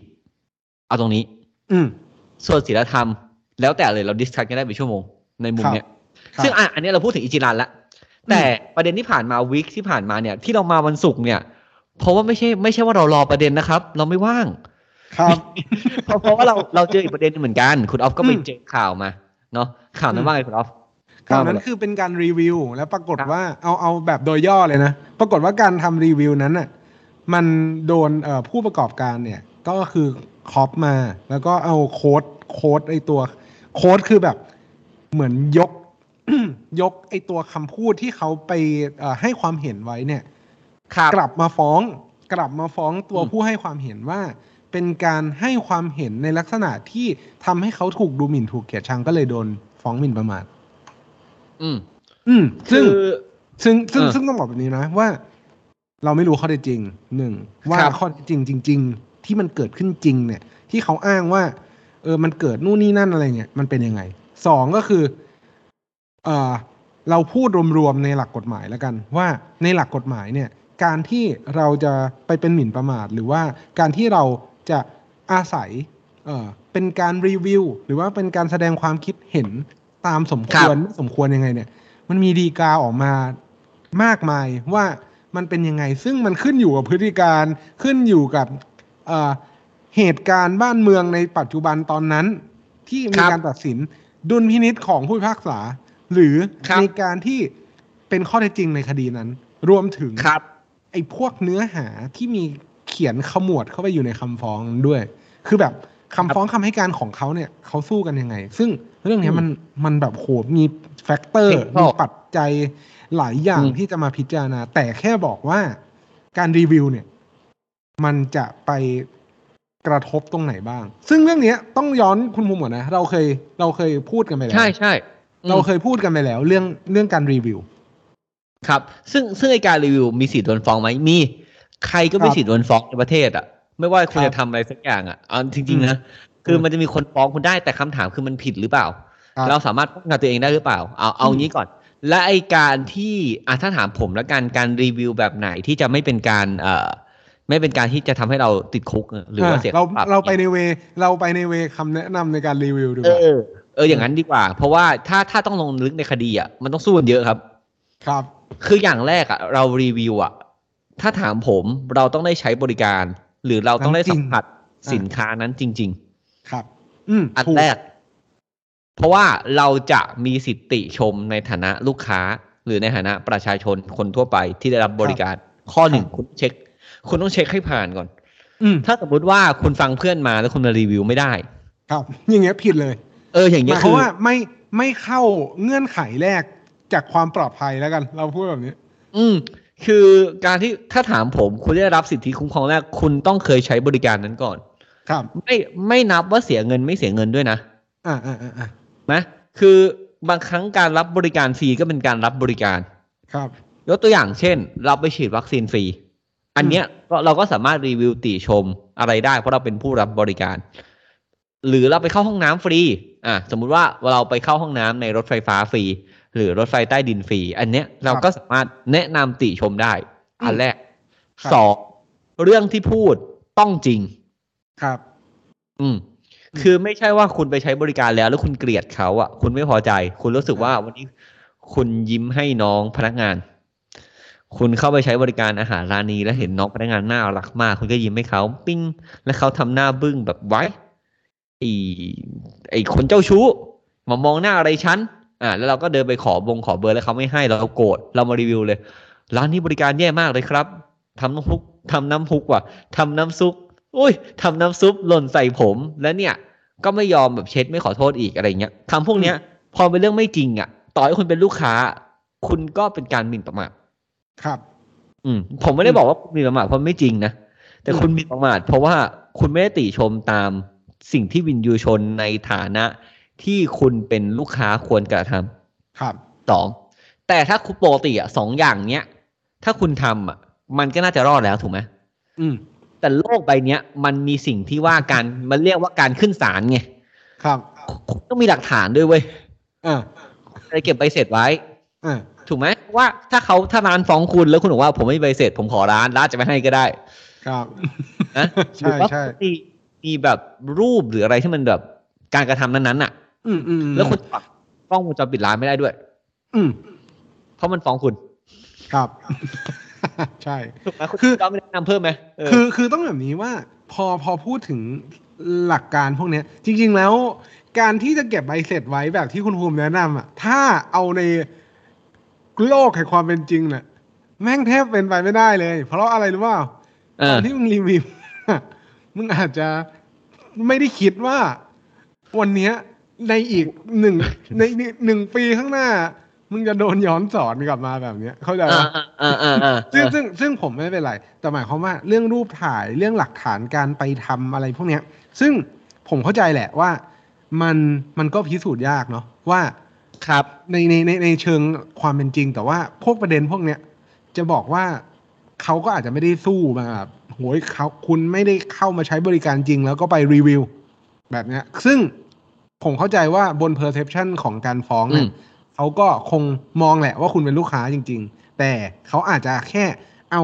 เอาตรงนี้ อืมส่วนศีลธรรม แล้วแต่เลยเรา discuss กันได้เป็นชั่วโมงในมุมเนี้ยครับซึ่งอะอันนี้เราพูดถึงอิจิรันละแต่ประเด็นที่ผ่านมา week ที่ผ่านมาเนี่ย ที่เรามาวันศุกร์เนี่ย เพราะว่าไม่ใช่ไม่ใช่ว่าเรารอประเด็นนะครับ เราไม่ว่าง ครับ เพราะเพราะว่าเราเราเจออีกประเด็นหนึ่งเหมือนกัน คุณออฟก็ไปอืมเจอข่าวมาเนาะข่าวนั้อืนมว่าไงคุณออฟ ข่าวนั้นเล่มคือเป็นการรีวิว แล้วปรากฏครับว่าเอาเอาแบบโดยย่อเลยนะ ปรากฏว่าการทำรีวิวนั้นน่ะมันโดนเอ่อผู้ประกอบการเนี่ย ก็คือคอปมา แล้วก็เอาโค้ดโค้ดไอตัวโค้ดคือแบบเหมือนยกยกไอตัวคำพูดที่เขาไปเอ่อให้ความเห็นไว้เนี่ยครับกลับมาฟ้องกลับมาฟ้องตัวอืมผู้ให้ความเห็นว่า เป็นการให้ความเห็นในลักษณะที่ทำให้เขาถูกดูหมิ่นถูกเกลียดชังก็เลยโดนฟ้องหมิ่นประมาท อืม อืมคืซึ่งอซึ่งซึ่งเออซึ่งต้องบอกแบบนี้นะว่า เราไม่รู้ข้อเท็จจริงหนึ่งว่าครับข้อเท็จจริงจริง ๆ ที่มันเกิดขึ้นจริง เนี่ย ที่เขาอ้างว่า เออมันเกิดนู่นนี่นั่นอะไรเงี้ยมันเป็นยังไงสองก็คือ เออเราพูดรวมๆในหลักกฎหมายแล้วกัน ว่าในหลักกฎหมายเนี่ย การที่เราจะไปเป็นหมิ่นประมาท หรือว่าการที่เราจะอาศัย เออเป็นการรีวิว หรือว่าเป็นการแสดงความคิดเห็น ตามสมควรไม่สมควรยังไง เนี่ย มันมีดีกาออกมามากมายว่ามันเป็นยังไง ซึ่งมันขึ้นอยู่กับพฤติการขึ้นอยู่กับเอ่อเหตุการณ์บ้านเมืองในปัจจุบันตอนนั้น ที่มีครับการตัดสินดุลพินิษของผู้พิพากษา หรือครับในการที่เป็นข้อเท็จจริงในคดีนั้น รวมถึงครับไอ้พวกเนื้อหาที่มีเขียนขมวดเข้าไปอยู่ในคำฟ้องด้วย คือแบบคำฟ้องคำให้การของเขาเนี่ยเขาสู้กันยังไง ซึ่ง เรื่องเนี้ยมันมันแบบโหมีแฟกเตอร์เทคนิคมีปัจจัยหลายอย่างอืมที่จะมาพิจารณา แต่แค่บอกว่าการรีวิวเนี่ย มันจะไปกระทบตรงไหนบ้าง ซึ่งเรื่องเนี้ยต้องย้อนคุณภูมิก่อนนะ เราเคยเราเคยพูดกันไปแล้ว ใช่ใช่อืมเราเคยพูดกันไปแล้ว เรื่องเรื่องการรีวิว ครับ ซึ่งซึ่งไอการรีวิวมีสิทธิ์โดนฟ้องไหมมี ใครก็มีครับสิทธิ์โดนฟ้องในประเทศอะ ไม่ว่าคุณครับจะทำอะไรสักอย่างอะเอาจริง ๆ นะ คือมันจะมีคนฟ้องคุณได้แต่คำถามคือมันผิดหรือเปล่าครับเราสามารถป้องกันตัวเองได้หรือเปล่า เอาเอาอืมงี้ก่อน และไอการที่อะถ้าถามผมแล้วกันการรีวิวแบบไหนที่จะไม่เป็นการเอ่อไม่เป็นการที่จะทำให้เราติดคุกหรือว่าเสียเราค่ปรับเราไปในเวเราไปในเวคำแนะนำในการรีวิวดีกเอว่าอเอออย่างนั้นดีกว่า เพราะว่าถ้าถ้าต้องลงลึกในคดีอะมันต้องสู้กันเยอะครับ ครับ คืออย่างแรกอะเรารีวิวอะถ้าถามผมเราต้องได้ใช้บริการ หรือเราต้องได้สัมผัสอะสินค้านั้นจริง ครับ อืมๆอันถูกแรก เพราะว่าเราจะมีสิทธิติชมในฐานะลูกค้า หรือในฐานะประชาชนคนทั่วไปที่ได้รับบริการข้อหนึ่งคุณเช็ค คุณต้องเช็คให้ผ่านก่อนอืมถ้าสมมติว่าคุณฟังเพื่อนมาแล้วคุณมารีวิวไม่ได้ ครับ อย่างเงี้ยผิดเลย เออ อย่างหเงี้มายยคคืวามอว่าไม่ไม่เข้าเงื่อนไขแรกจากความปลอดภัยแล้วกัน เราพูดแบบนี้ อืม คือการที่ถ้าถามผม คุณได้รับสิทธิคุ้มครองแรก คุณต้องเคยใช้บริการนั้นก่อน ครับไม่ไม่นับว่าเสียเงินไม่เสียเงินด้วยนะ อ่าอ่าอ่าอ่านะคือบางครั้งการรับบริการฟรีก็เป็นการรับบริการ ครับ ยกตัวอย่างเช่น เราไปฉีดวัคซีนฟรี อันเนี้ยก็เราก็สามารถรีวิวติชมอะไรได้ เพราะเราเป็นผู้รับบริการ หรือเราไปเข้าห้องน้ำฟรี อะสมมุติว่าเราไปเข้าห้องน้ำในรถไฟฟ้าฟรี หรือรถไฟใต้ดินฟรี อันเนี้ยเราก็สามารถแนะนำติชมได้ อันแรกครับสองเรื่องที่พูดต้องจริง ครับ อืม คือไม่ใช่ว่าคุณไปใช้บริการแล้ว แล้วคุณเกลียดเขาอะคุณไม่พอใจ คุณรู้สึกว่าวันนี้คุณยิ้มให้น้องพนักงาน คุณเข้าไปใช้บริการอาหารร้านนี้ แล้วเห็นน้องพนักงานน่ารักมาก คุณก็ยิ้มให้เขาปิ้ง แล้วเขาทำหน้าบึ้งแบบไว้ไอ้ไอ้คนเจ้าชู้มามองหน้าอะไรฉันอ่าแล้วเราก็เดินไปขอบงขอเบอร์แล้วเขาไม่ให้เราโกรธเรามารีวิวเลย ร้านนี้บริการแย่มากเลยครับทำน้ำพุกทำน้ำพุกว่ะทำน้ำซุป อุ้ยทำน้ำซุปหล่นใส่ผม แล้วเนี่ย ก็ไม่ยอมแบบเช็ดไม่ขอโทษอีกอะไรเงี้ยคำพวกเนี้ย พอเป็นเรื่องไม่จริงอะ ต่อให้คุณเป็นลูกค้า คุณก็เป็นการหมิ่นประมาทครับ อืม ผมไม่ได้บอกว่าคุณหมีประมาทเพราะไม่จริงนะแต่อืมคุณหมีประมาทเพราะว่าคุณไม่ได้ติชมตามสิ่งที่วินยูชนในฐานะที่คุณเป็นลูกค้าควรกระทำครับสองแต่ถ้าคุณปกติอะสองอย่างเนี้ยถ้าคุณทำอะ มันก็น่าจะรอดแล้วถูกไหมอืม แต่โลกใบเนี้ยมันมีสิ่งที่ว่าการมันเรียกว่าการขึ้นศาลไงครับคุณต้องมีหลักฐานด้วยเว้ยอ่าอะไรเก็บใบเสร็จไว้อ่าถูกไหมว่าถ้าเขาถ้าร้านฟ้องคุณแล้วคุณบอกว่าผมไม่มีใบเสร็จผมขอร้านร้านจะไม่ให้ก็ได้ ครับนะหใช่รือว่าใช่มีมีแบบรูปหรืออะไรที่มันแบบการกระทำนั้นๆน่ะ อืมอืมแล้วคุณปักกล้องวงจรปิดร้านไม่ได้ด้วย อืมเพราะมันฟ้องคุณ ครับ ใช่ถูกไหมคุณคือก็ไม่ได้แนะนำเพิ่มไหมเออคือคือต้องแบบนี้ว่าพอพอพูดถึงหลักการพวกเนี้ยจริง ๆ แล้ว การที่จะเก็บใบเสร็จไว้แบบที่คุณภูมิแนะนำอะ ถ้าเอาในโลกแห่งความเป็นจริงเนี่ยแม่งแทบเป็นไปไม่ได้เลย เพราะอะไรรู้เปล่าเอตออนที่มึงรีวิวมึงอาจจะไม่ได้คิดว่า วันเนี้ยในอีกหนึ่งในหนึ่งปีข้างหน้า มึงจะโดนย้อนสอนกลับมาแบบเนี้ย เข้าใจอ่าปะอ่าอ่าอ่าซึ่งซึ่งซึ่งผมไม่เป็นไร แต่หมายความว่าเรื่องรูปถ่ายเรื่องหลักฐานการไปทำอะไรพวกเนี้ย ซึ่งผมเข้าใจแหละว่ามันมันก็พิสูจน์ยากเนาะว่าครับในในในในเชิงความเป็นจริง แต่ว่าพวกประเด็นพวกเนี้ยจะบอกว่าเขาก็อาจจะไม่ได้สู้มาแบบโหยเขาคุณไม่ได้เข้ามาใช้บริการจริง แล้วก็ไปรีวิว แบบเนี้ย ซึ่งผมเข้าใจว่าบน perception ของการฟ้องเนี่ยอืม เขาก็คงมองแหละว่าคุณเป็นลูกค้าจริง ๆ แต่เขาอาจจะแค่เอา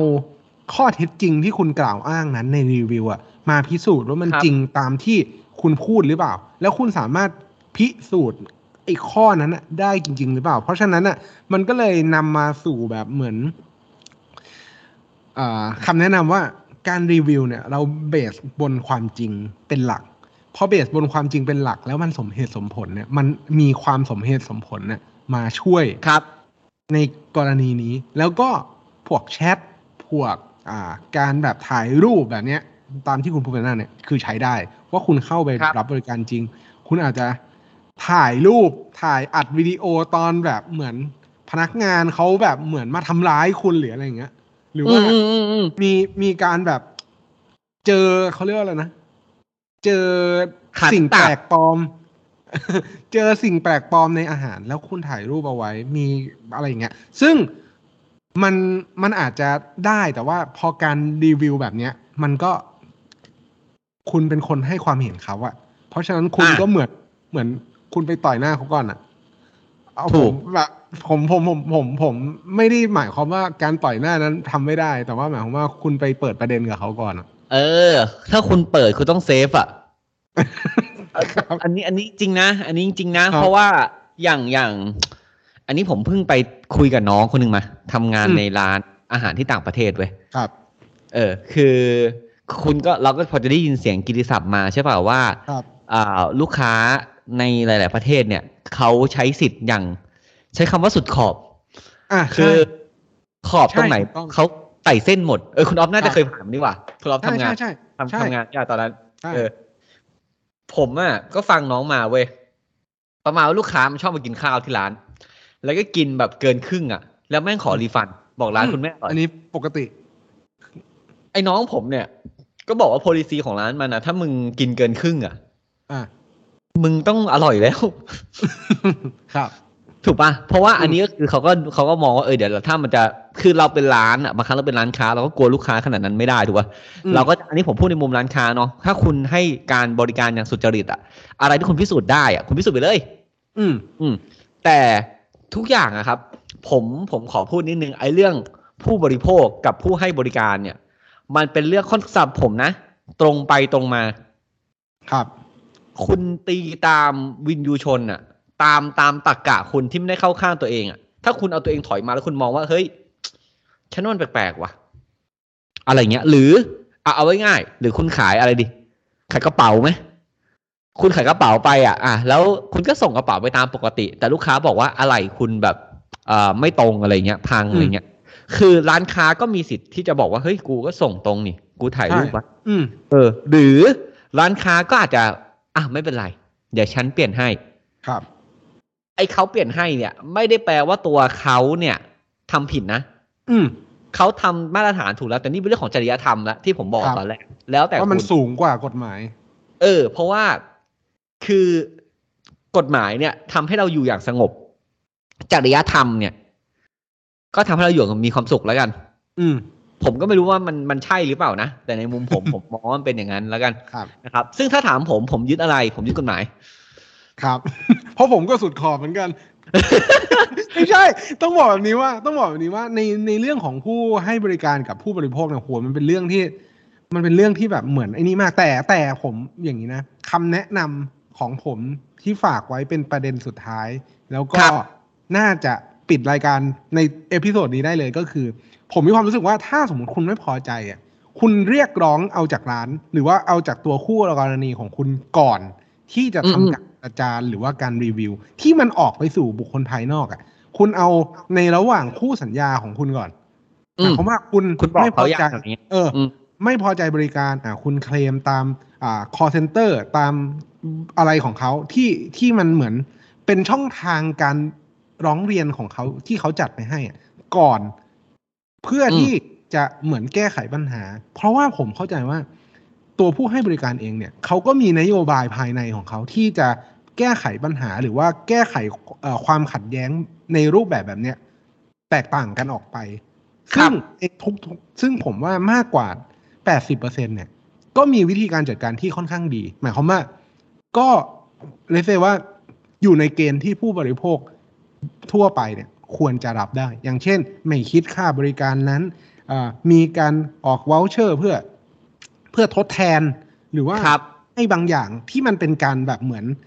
ข้อเท็จจริงที่คุณกล่าวอ้างนั้นในรีวิวอะมาพิสูจน์ว่ามันครับจริงตามที่คุณพูดหรือเปล่า แล้วคุณสามารถพิสูจน์ไอ้ข้อนั้นน่ะได้จริง ๆ หรือเปล่า เพราะฉะนั้นอะมันก็เลยนำมาสู่แบบเหมือนอาคำแนะนำว่าการรีวิวเนี่ย เราเบสบนความจริงเป็นหลักพอเบสบนความจริงเป็นหลักแล้วมันสมเหตุสมผลเนี่ยมันมีความสมเหตุสมผลเนี่ย มาช่วยครับ ในกรณีนี้ แล้วก็พวกแชทพวกอ่าการแบบถ่ายรูปแบบเนี้ย ตามที่คุณพูดไปนั่นเนี่ยคือใช้ได้ ว่าคุณเข้าไปครับรับบริการจริง คุณอาจจะถ่ายรูปถ่ายอัดวิดีโอตอนแบบเหมือนพนักงานเขาแบบเหมือนมาทำร้ายคุณหรืออะไรอย่างเงี้ย หรืออืว่ามอืมอืมอืมมีมีการแบบเจอเขาเรียกว่าอะไรนะ เจอขัดสิ่งตัแปดลกปลอม เจอสิ่งแปลกปลอมในอาหาร แล้วคุณถ่ายรูปเอาไว้ มีอะไรอย่างเงี้ย ซึ่งมันมันอาจจะได้แต่ว่าพอการรีวิวแบบเนี้ย มันก็คุณเป็นคนให้ความเห็นเขาอะเพราะฉะนั้นคุณอะก็เหมือนเหมือนคุณไปต่อยหน้าเขาก่อนอะเอาถูผกมแบบผมผมผมผมผมไม่ได้หมายความว่าการต่อยหน้านั้นทำไม่ได้ แต่ว่าหมายความว่าคุณไปเปิดประเด็นกับเขาก่อนอะเออ ถ้าคุณเปิดคุณต้องเซฟอะครับ อันนี้อันนี้จริงนะ อันนี้จริงนะครับเพราะว่าอย่างอย่าง อันนี้ผมเพิ่งไปคุยกับน้องคนหนึ่งมาทำงานอืมในร้านอาหารที่ต่างประเทศเว้ยครับ เออ คือ คุณก็เราก็พอจะได้ยินเสียงกิติศัพท์มาใช่เปล่าว่าครับอ่าลูกค้าในหลาย ๆ ประเทศเนี่ยเขาใช้สิทธิ์อย่าง ใช้คำว่าสุดขอบ อะคืใช่อขอบตรงไหนใช่ถูกต้องเขาไต่เส้นหมด เออคุณออฟน่าครัจะบเคยผ่านนี่หว่าคุณออฟใช่ทำงานใช่ใช่ทำใช่ทำงานยากตอนนั้นใช่เออ ผมอะก็ฟังน้องมาเว้ยประมาณว่าลูกค้ามันชอบมากินข้าวที่ร้าน แล้วก็กินแบบเกินครึ่งอะ แล้วแม่งขอรีฟัน บอกร้านคุณแม่อร่อยอันนี้ปกติ ไอ้น้องผมเนี่ย ก็บอกว่า policy ของร้านมันนะถ้ามึงกินเกินครึ่งอะอะมึงต้องอร่อยแล้ว ครับ ถูกปะเพราะว่าอันนี้ก็คือเขาก็เขาก็มองว่าเออเดี๋ยวถ้ามันจะคือเราเป็นร้านอะบางครั้งเราเป็นร้านค้าเราก็กลัวลูกค้าขนาดนั้นไม่ได้ถูกปะอืมเราก็อันนี้ผมพูดในมุมร้านค้าเนาะถ้าคุณให้การบริการอย่างสุจริตอะ อะไรที่คุณพิสูจน์ได้อะคุณพิสูจน์ไปเลย อืมอืมแต่ทุกอย่างอะครับ ผมผมขอพูดนิดนึงไอ้เรื่องผู้บริโภคกับผู้ให้บริการเนี่ย มันเป็นเรื่องค่อนสับผมนะ ตรงไปตรงมา ครับ คุณตีตามวินยูชนอะ ตามตามตักกะคุณที่ไม่ได้เข้าข้างตัวเองอะถ้าคุณเอาตัวเองถอยมาแล้วคุณมองว่าเฮ้ยฉันว่ามันแปลกๆว่ะ อะไรเงี้ย หรือเอาเอาไว้ง่าย หรือคุณขายอะไรดิขายกระเป๋าไหมคุณขายกระเป๋าไปอะ อะ แล้วคุณก็ส่งกระเป๋าไปตามปกติ แต่ลูกค้าบอกว่าอะไรคุณแบบเอ่อไม่ตรงอะไรเงี้ย พังอะไรเงี้ย คือร้านค้าก็มีสิทธิ์ที่จะบอกว่าเฮ้ยกูก็ส่งตรงนี่ กูถ่ายรูปวะอืมเออ หรือร้านค้าก็อาจจะ อะไม่เป็นไร เดี๋ยวฉันเปลี่ยนให้ ครับ ไอ้เขาเปลี่ยนให้เนี่ย ไม่ได้แปลว่าตัวเขาเนี่ยทำผิดนะ อืมเขาทำมาตรฐานถูกแล้ว แต่นี่เป็นเรื่องของจริยธรรมแล้วที่ผมบอกครับตอนแรกแล้วแต่ว่ามันคุณสูงกว่ากฎหมาย เออ เพราะว่าคือกฎหมายเนี่ยทำให้เราอยู่อย่างสงบ จริยธรรมเนี่ย ก็ทำให้เราอยู่อย่างมีความสุขแล้วกัน อืมผมก็ไม่รู้ว่ามันมันใช่หรือเปล่านะ แต่ในมุมผมผมมองว่ามันเป็นอย่างนั้นแล้วกันครับนะครับ ซึ่งถ้าถามผมผมยึดอะไร ผมยึดกฎหมาย ครับ เพราะผมก็สุดขอบเหมือนกันไม่ใช่ ต้องบอกแบบนี้ว่า ต้องบอกแบบนี้ว่าในในเรื่องของผู้ให้บริการกับผู้บริโภคเนี่ยโหมันเป็นเรื่องที่ มันเป็นเรื่องที่แบบเหมือนไอ้นี่มากแต่แต่ผมอย่างนี้นะคำแนะนำของผมที่ฝากไว้เป็นประเด็นสุดท้าย แล้วก็ครับน่าจะปิดรายการใน episode นี้ได้เลยก็คือ ผมมีความรู้สึกว่าถ้าสมมติคุณไม่พอใจอะคุณเรียกร้องเอาจากร้าน หรือว่าเอาจากตัวคู่กรณีของคุณก่อนที่จะทำอืมการ ประจานหรือว่าการรีวิว ที่มันออกไปสู่บุคคลภายนอกอะ คุณเอาในระหว่างคู่สัญญาของคุณก่อนหอืมายมความว่าคุณคุณบอกไม่พอเขาอย่างใจแบบนี้เอออมไม่พอใจบริการอ่าคุณเคลมตามอ่า call center ตามอะไรของเขาที่ที่มันเหมือนเป็นช่องทางการร้องเรียนของเขาที่เขาจัดไปให้อะก่อน เพื่ออมที่จะเหมือนแก้ไขปัญหา เพราะว่าผมเข้าใจว่า ตัวผู้ให้บริการเองเนี่ยเขาก็มีนโยบายภายในของเขาที่จะ แก้ไขปัญหาหรือว่าแก้ไขเอ่อความขัดแย้งในรูปแบบแบบเนี้ยแตกต่างกันออกไปครัซึ่บงไอ้ทุกทุกซึ่งผมว่ามากกว่า 80%เนี่ยก็มีวิธีการจัดการที่ค่อนข้างดี หมายความว่า ก็เลยเซว่าอยู่ในเกณฑ์ที่ผู้บริโภคทั่วไปเนี่ยควรจะรับได้ อย่างเช่น ไม่คิดค่าบริการนั้นอ่ามีการออกวอลเชอร์เพื่อเพื่อทดแทนหรือว่าครับให้บางอย่างที่มันเป็นการแบบเหมือนอา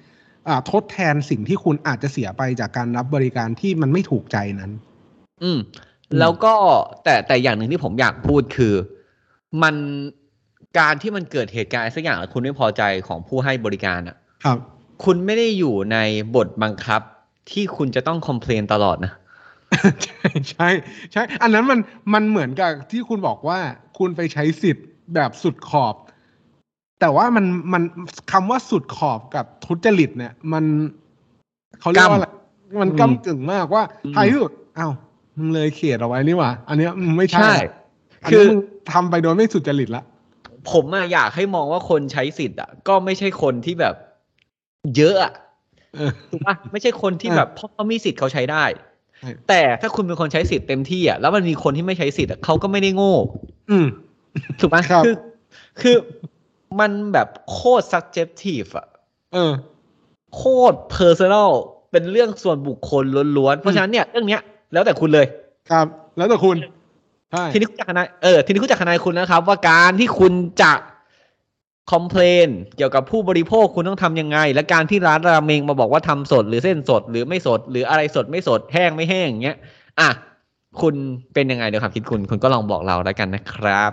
ทดแทนสิ่งที่คุณอาจจะเสียไปจากการรับบริการที่มันไม่ถูกใจนั้นอืมอืม แล้วก็แต่แต่อย่างหนึ่งที่ผมอยากพูดคือ มันการที่มันเกิดเหตุการณ์อะไรสักอย่างแล้วคุณไม่พอใจของผู้ให้บริการอะครับ คุณไม่ได้อยู่ในบทบังคับที่คุณจะต้องคอมเพลนตลอดนะใช่ใช่ใช่ อันนั้นมันมันเหมือนกับที่คุณบอกว่าคุณไปใช้สิทธิ์แบบสุดขอบ แต่ว่ามันมันคำว่าสุดขอบกับทุจริตเนี่ย มันเขาเรียกว่าอะไรมันอืมก้ากึ่งมากว่าอืมท้ายที่สุดอ้าวมึงเลยเขตเอาไว้นี่หว่าอันเนี้ยมึงไม่ใช่ใช่อันคืนี้อมึงทำไปโดยไม่สุจริตละผมอะอยากให้มองว่าคนใช้สิทธิ์อะก็ไม่ใช่คนที่แบบ เยอะอะเออถูกปะไม่ใช่คนที่อ่าแบบเพราะเขามีสิทธิ์เขาใช้ได้ใช่แต่ถ้าคุณเป็นคนใช้สิทธิ์เต็มที่อะแล้วมันมีคนที่ไม่ใช้สิทธิ์อะเขาก็ไม่ได้โง่ อืมถูกไหมครับคือ คือ มันแบบโคตร subjective อะเออ โคตร personal เป็นเรื่องส่วนบุคคลล้วนๆ เพราะฉะนั้นเนี่ยเรื่องเนี้ย แล้วแต่คุณเลย ครับ แล้วแต่คุณใช่ทีนี้คุณจากทนายเออทีนี้คุณจากทนายคุณนะครับ ว่าการที่คุณจะคอมเพลนเกี่ยวกับผู้บริโภคคุณต้องทำยังไง และการที่ร้านราเมงมาบอกว่าทำสดหรือเส้นสดหรือไม่สด หรืออะไรสดไม่สดแห้งไม่แห้งอย่างเงี้ย อะ คุณเป็นยังไงเดี๋ยวครับคิดคุณ คุณก็ลองบอกเราแล้วกันนะครับ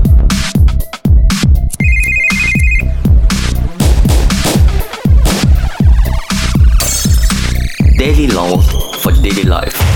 Daily laws for daily life.